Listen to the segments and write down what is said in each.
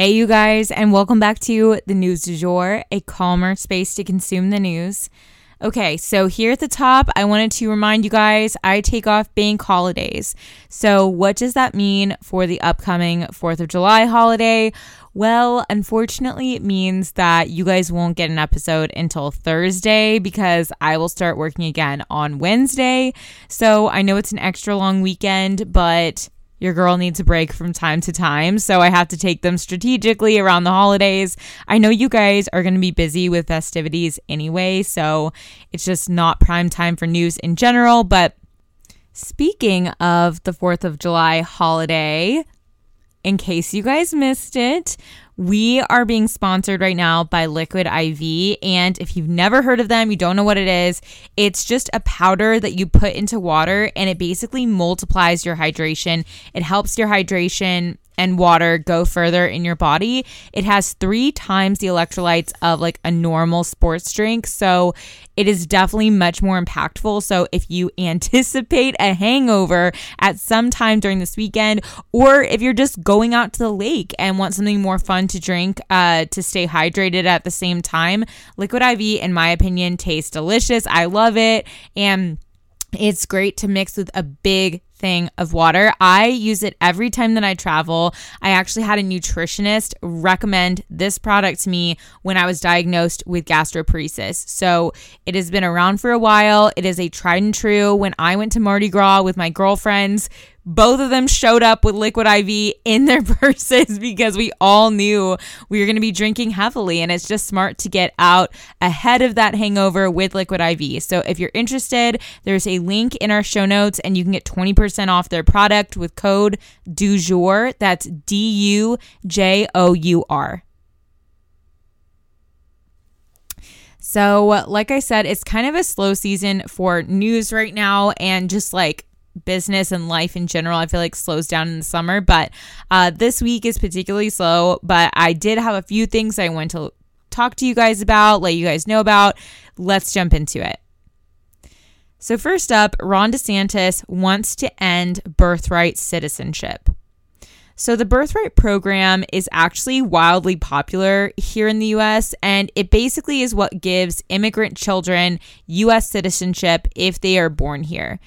Hey, you guys, and welcome back to the News du Jour, a calmer space to consume the news. Okay, so here at the top, I wanted to remind you guys I take off bank holidays. So, what does that mean for the upcoming 4th of July holiday? Well, unfortunately, it means that you guys won't get an episode until Thursday because I will start working again on Wednesday. So, I know it's an extra long weekend, but your girl needs a break from time to time, so I have to take them strategically around the holidays. I know you guys are going to be busy with festivities anyway, so it's just not prime time for news in general. But speaking of the 4th of July holiday, in case you guys missed it, we are being sponsored right now by Liquid IV. And if you've never heard of them, you don't know what it is, it's just a powder that you put into water and it basically multiplies your hydration. It helps your hydration and water go further in your body. It has three times the electrolytes of like a normal sports drink. So it is definitely much more impactful. So if you anticipate a hangover at some time during this weekend, or if you're just going out to the lake and want something more fun to drink uh, to stay hydrated at the same time, Liquid IV, in my opinion, tastes delicious. I love it. And it's great to mix with a big thing of water. I use it every time that I travel. I actually had a nutritionist recommend this product to me when I was diagnosed with gastroparesis. So it has been around for a while. It is a tried and true. When I went to Mardi Gras with my girlfriends, both of them showed up with liquid IV in their purses because we all knew we were going to be drinking heavily. And it's just smart to get out ahead of that hangover with liquid IV. So if you're interested, there's a link in our show notes and you can get 20% off their product with code du jour. That's D U J O U R. So, like I said, it's kind of a slow season for news right now and just like business and life in general, I feel like slows down in the summer. But uh, this week is particularly slow. But I did have a few things I want to talk to you guys about, let you guys know about. Let's jump into it. So, first up, Ron DeSantis wants to end birthright citizenship. So, the birthright program is actually wildly popular here in the US, and it basically is what gives immigrant children US citizenship if they are born here.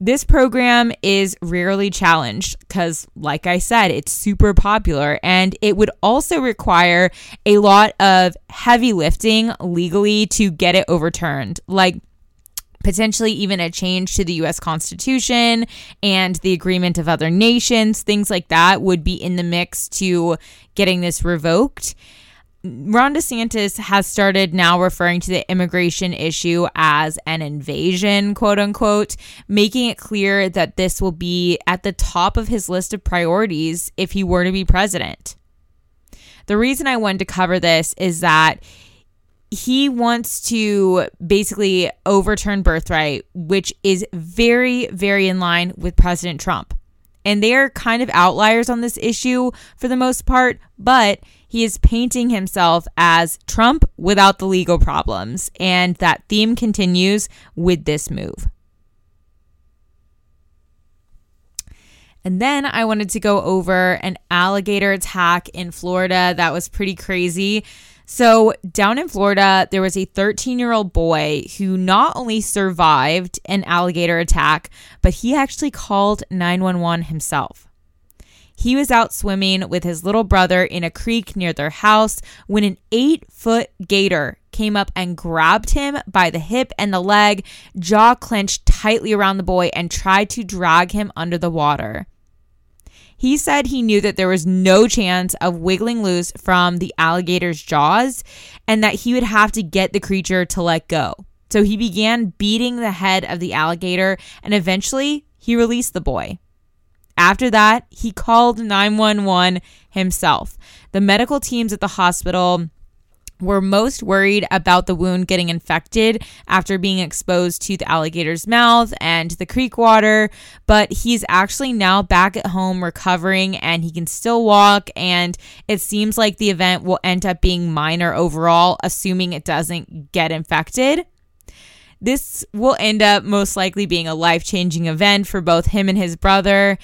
This program is rarely challenged because, like I said, it's super popular and it would also require a lot of heavy lifting legally to get it overturned. Like, potentially even a change to the US Constitution and the agreement of other nations, things like that would be in the mix to getting this revoked. Ron DeSantis has started now referring to the immigration issue as an invasion, quote unquote, making it clear that this will be at the top of his list of priorities if he were to be president. The reason I wanted to cover this is that he wants to basically overturn birthright, which is very, very in line with President Trump. And they are kind of outliers on this issue for the most part, but he is painting himself as Trump without the legal problems. And that theme continues with this move. And then I wanted to go over an alligator attack in Florida that was pretty crazy. So, down in Florida, there was a 13 year old boy who not only survived an alligator attack, but he actually called 911 himself. He was out swimming with his little brother in a creek near their house when an eight foot gator came up and grabbed him by the hip and the leg, jaw clenched tightly around the boy, and tried to drag him under the water. He said he knew that there was no chance of wiggling loose from the alligator's jaws and that he would have to get the creature to let go. So he began beating the head of the alligator and eventually he released the boy. After that, he called 911 himself. The medical teams at the hospital were most worried about the wound getting infected after being exposed to the alligator's mouth and the creek water, but he's actually now back at home recovering and he can still walk. And it seems like the event will end up being minor overall, assuming it doesn't get infected. This will end up most likely being a life changing event for both him and his brother.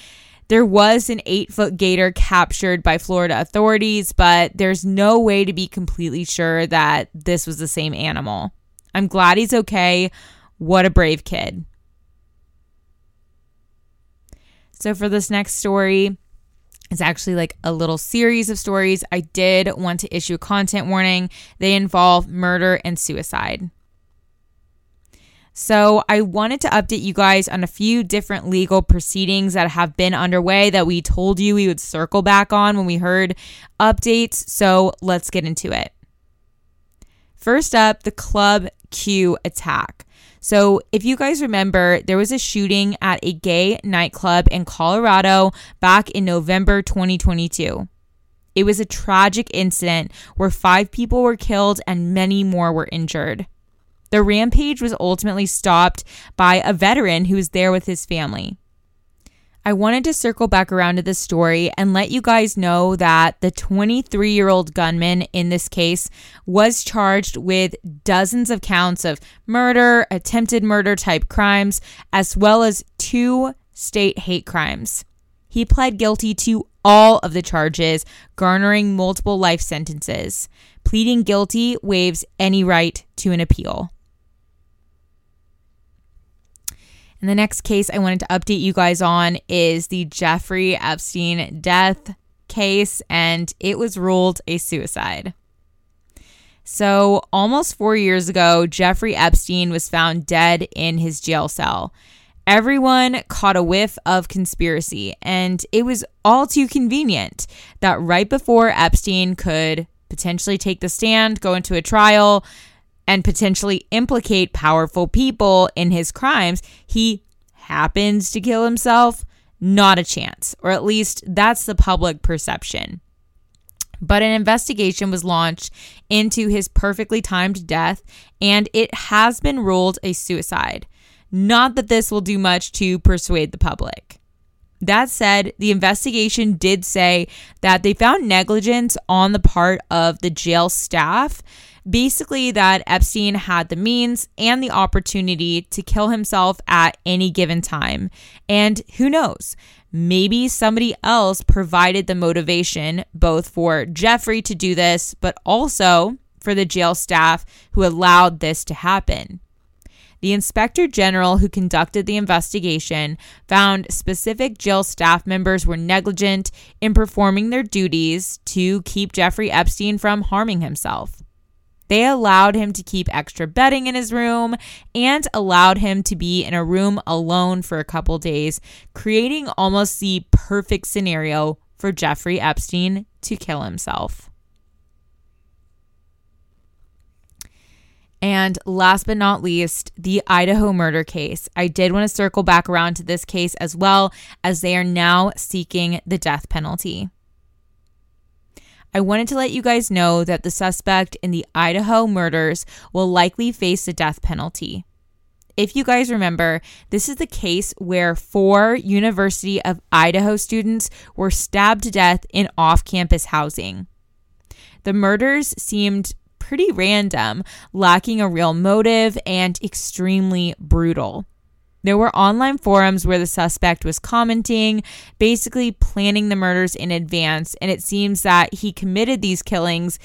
There was an eight foot gator captured by Florida authorities, but there's no way to be completely sure that this was the same animal. I'm glad he's okay. What a brave kid. So, for this next story, it's actually like a little series of stories. I did want to issue a content warning. They involve murder and suicide. So, I wanted to update you guys on a few different legal proceedings that have been underway that we told you we would circle back on when we heard updates. So, let's get into it. First up, the Club Q attack. So, if you guys remember, there was a shooting at a gay nightclub in Colorado back in November 2022. It was a tragic incident where five people were killed and many more were injured. The rampage was ultimately stopped by a veteran who was there with his family. I wanted to circle back around to this story and let you guys know that the 23 year old gunman in this case was charged with dozens of counts of murder, attempted murder type crimes, as well as two state hate crimes. He pled guilty to all of the charges, garnering multiple life sentences. Pleading guilty waives any right to an appeal. And the next case I wanted to update you guys on is the Jeffrey Epstein death case, and it was ruled a suicide. So, almost four years ago, Jeffrey Epstein was found dead in his jail cell. Everyone caught a whiff of conspiracy, and it was all too convenient that right before Epstein could potentially take the stand, go into a trial, and potentially implicate powerful people in his crimes, he happens to kill himself, not a chance. Or at least that's the public perception. But an investigation was launched into his perfectly timed death, and it has been ruled a suicide. Not that this will do much to persuade the public. That said, the investigation did say that they found negligence on the part of the jail staff Basically, that Epstein had the means and the opportunity to kill himself at any given time. And who knows? Maybe somebody else provided the motivation both for Jeffrey to do this, but also for the jail staff who allowed this to happen. The inspector general who conducted the investigation found specific jail staff members were negligent in performing their duties to keep Jeffrey Epstein from harming himself. They allowed him to keep extra bedding in his room and allowed him to be in a room alone for a couple days, creating almost the perfect scenario for Jeffrey Epstein to kill himself. And last but not least, the Idaho murder case. I did want to circle back around to this case as well, as they are now seeking the death penalty. I wanted to let you guys know that the suspect in the Idaho murders will likely face the death penalty. If you guys remember, this is the case where four University of Idaho students were stabbed to death in off campus housing. The murders seemed pretty random, lacking a real motive, and extremely brutal. There were online forums where the suspect was commenting, basically planning the murders in advance, and it seems that he committed these killings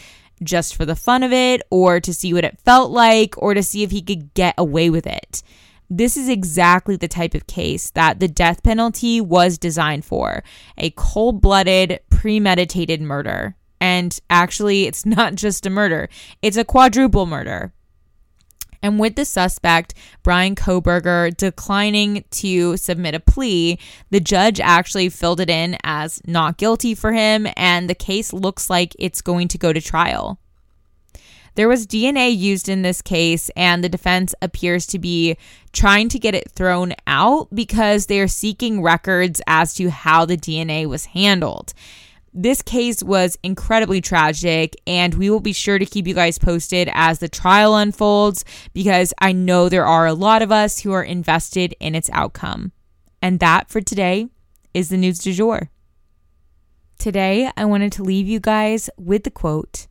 just for the fun of it, or to see what it felt like, or to see if he could get away with it. This is exactly the type of case that the death penalty was designed for a cold blooded, premeditated murder. And actually, it's not just a murder, it's a quadruple murder. And with the suspect, Brian Kohberger, declining to submit a plea, the judge actually filled it in as not guilty for him, and the case looks like it's going to go to trial. There was DNA used in this case, and the defense appears to be trying to get it thrown out because they are seeking records as to how the DNA was handled. This case was incredibly tragic, and we will be sure to keep you guys posted as the trial unfolds because I know there are a lot of us who are invested in its outcome. And that for today is the news du jour. Today, I wanted to leave you guys with the quote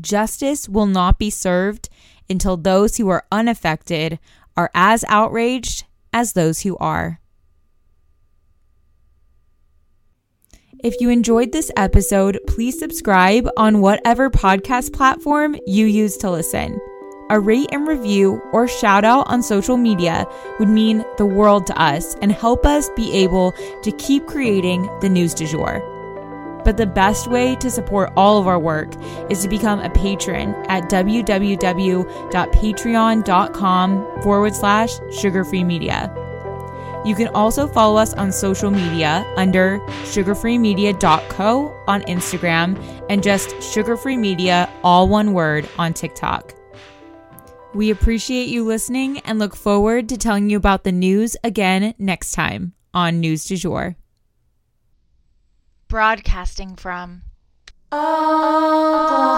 Justice will not be served until those who are unaffected are as outraged as those who are. If you enjoyed this episode, please subscribe on whatever podcast platform you use to listen. A rate and review or shout out on social media would mean the world to us and help us be able to keep creating the news du jour. But the best way to support all of our work is to become a patron at www.patreon.com forward slash sugarfree media. You can also follow us on social media under sugarfreemedia.co on Instagram and just sugarfree media, all one word, on TikTok. We appreciate you listening and look forward to telling you about the news again next time on News du Jour. Broadcasting from Oklahoma.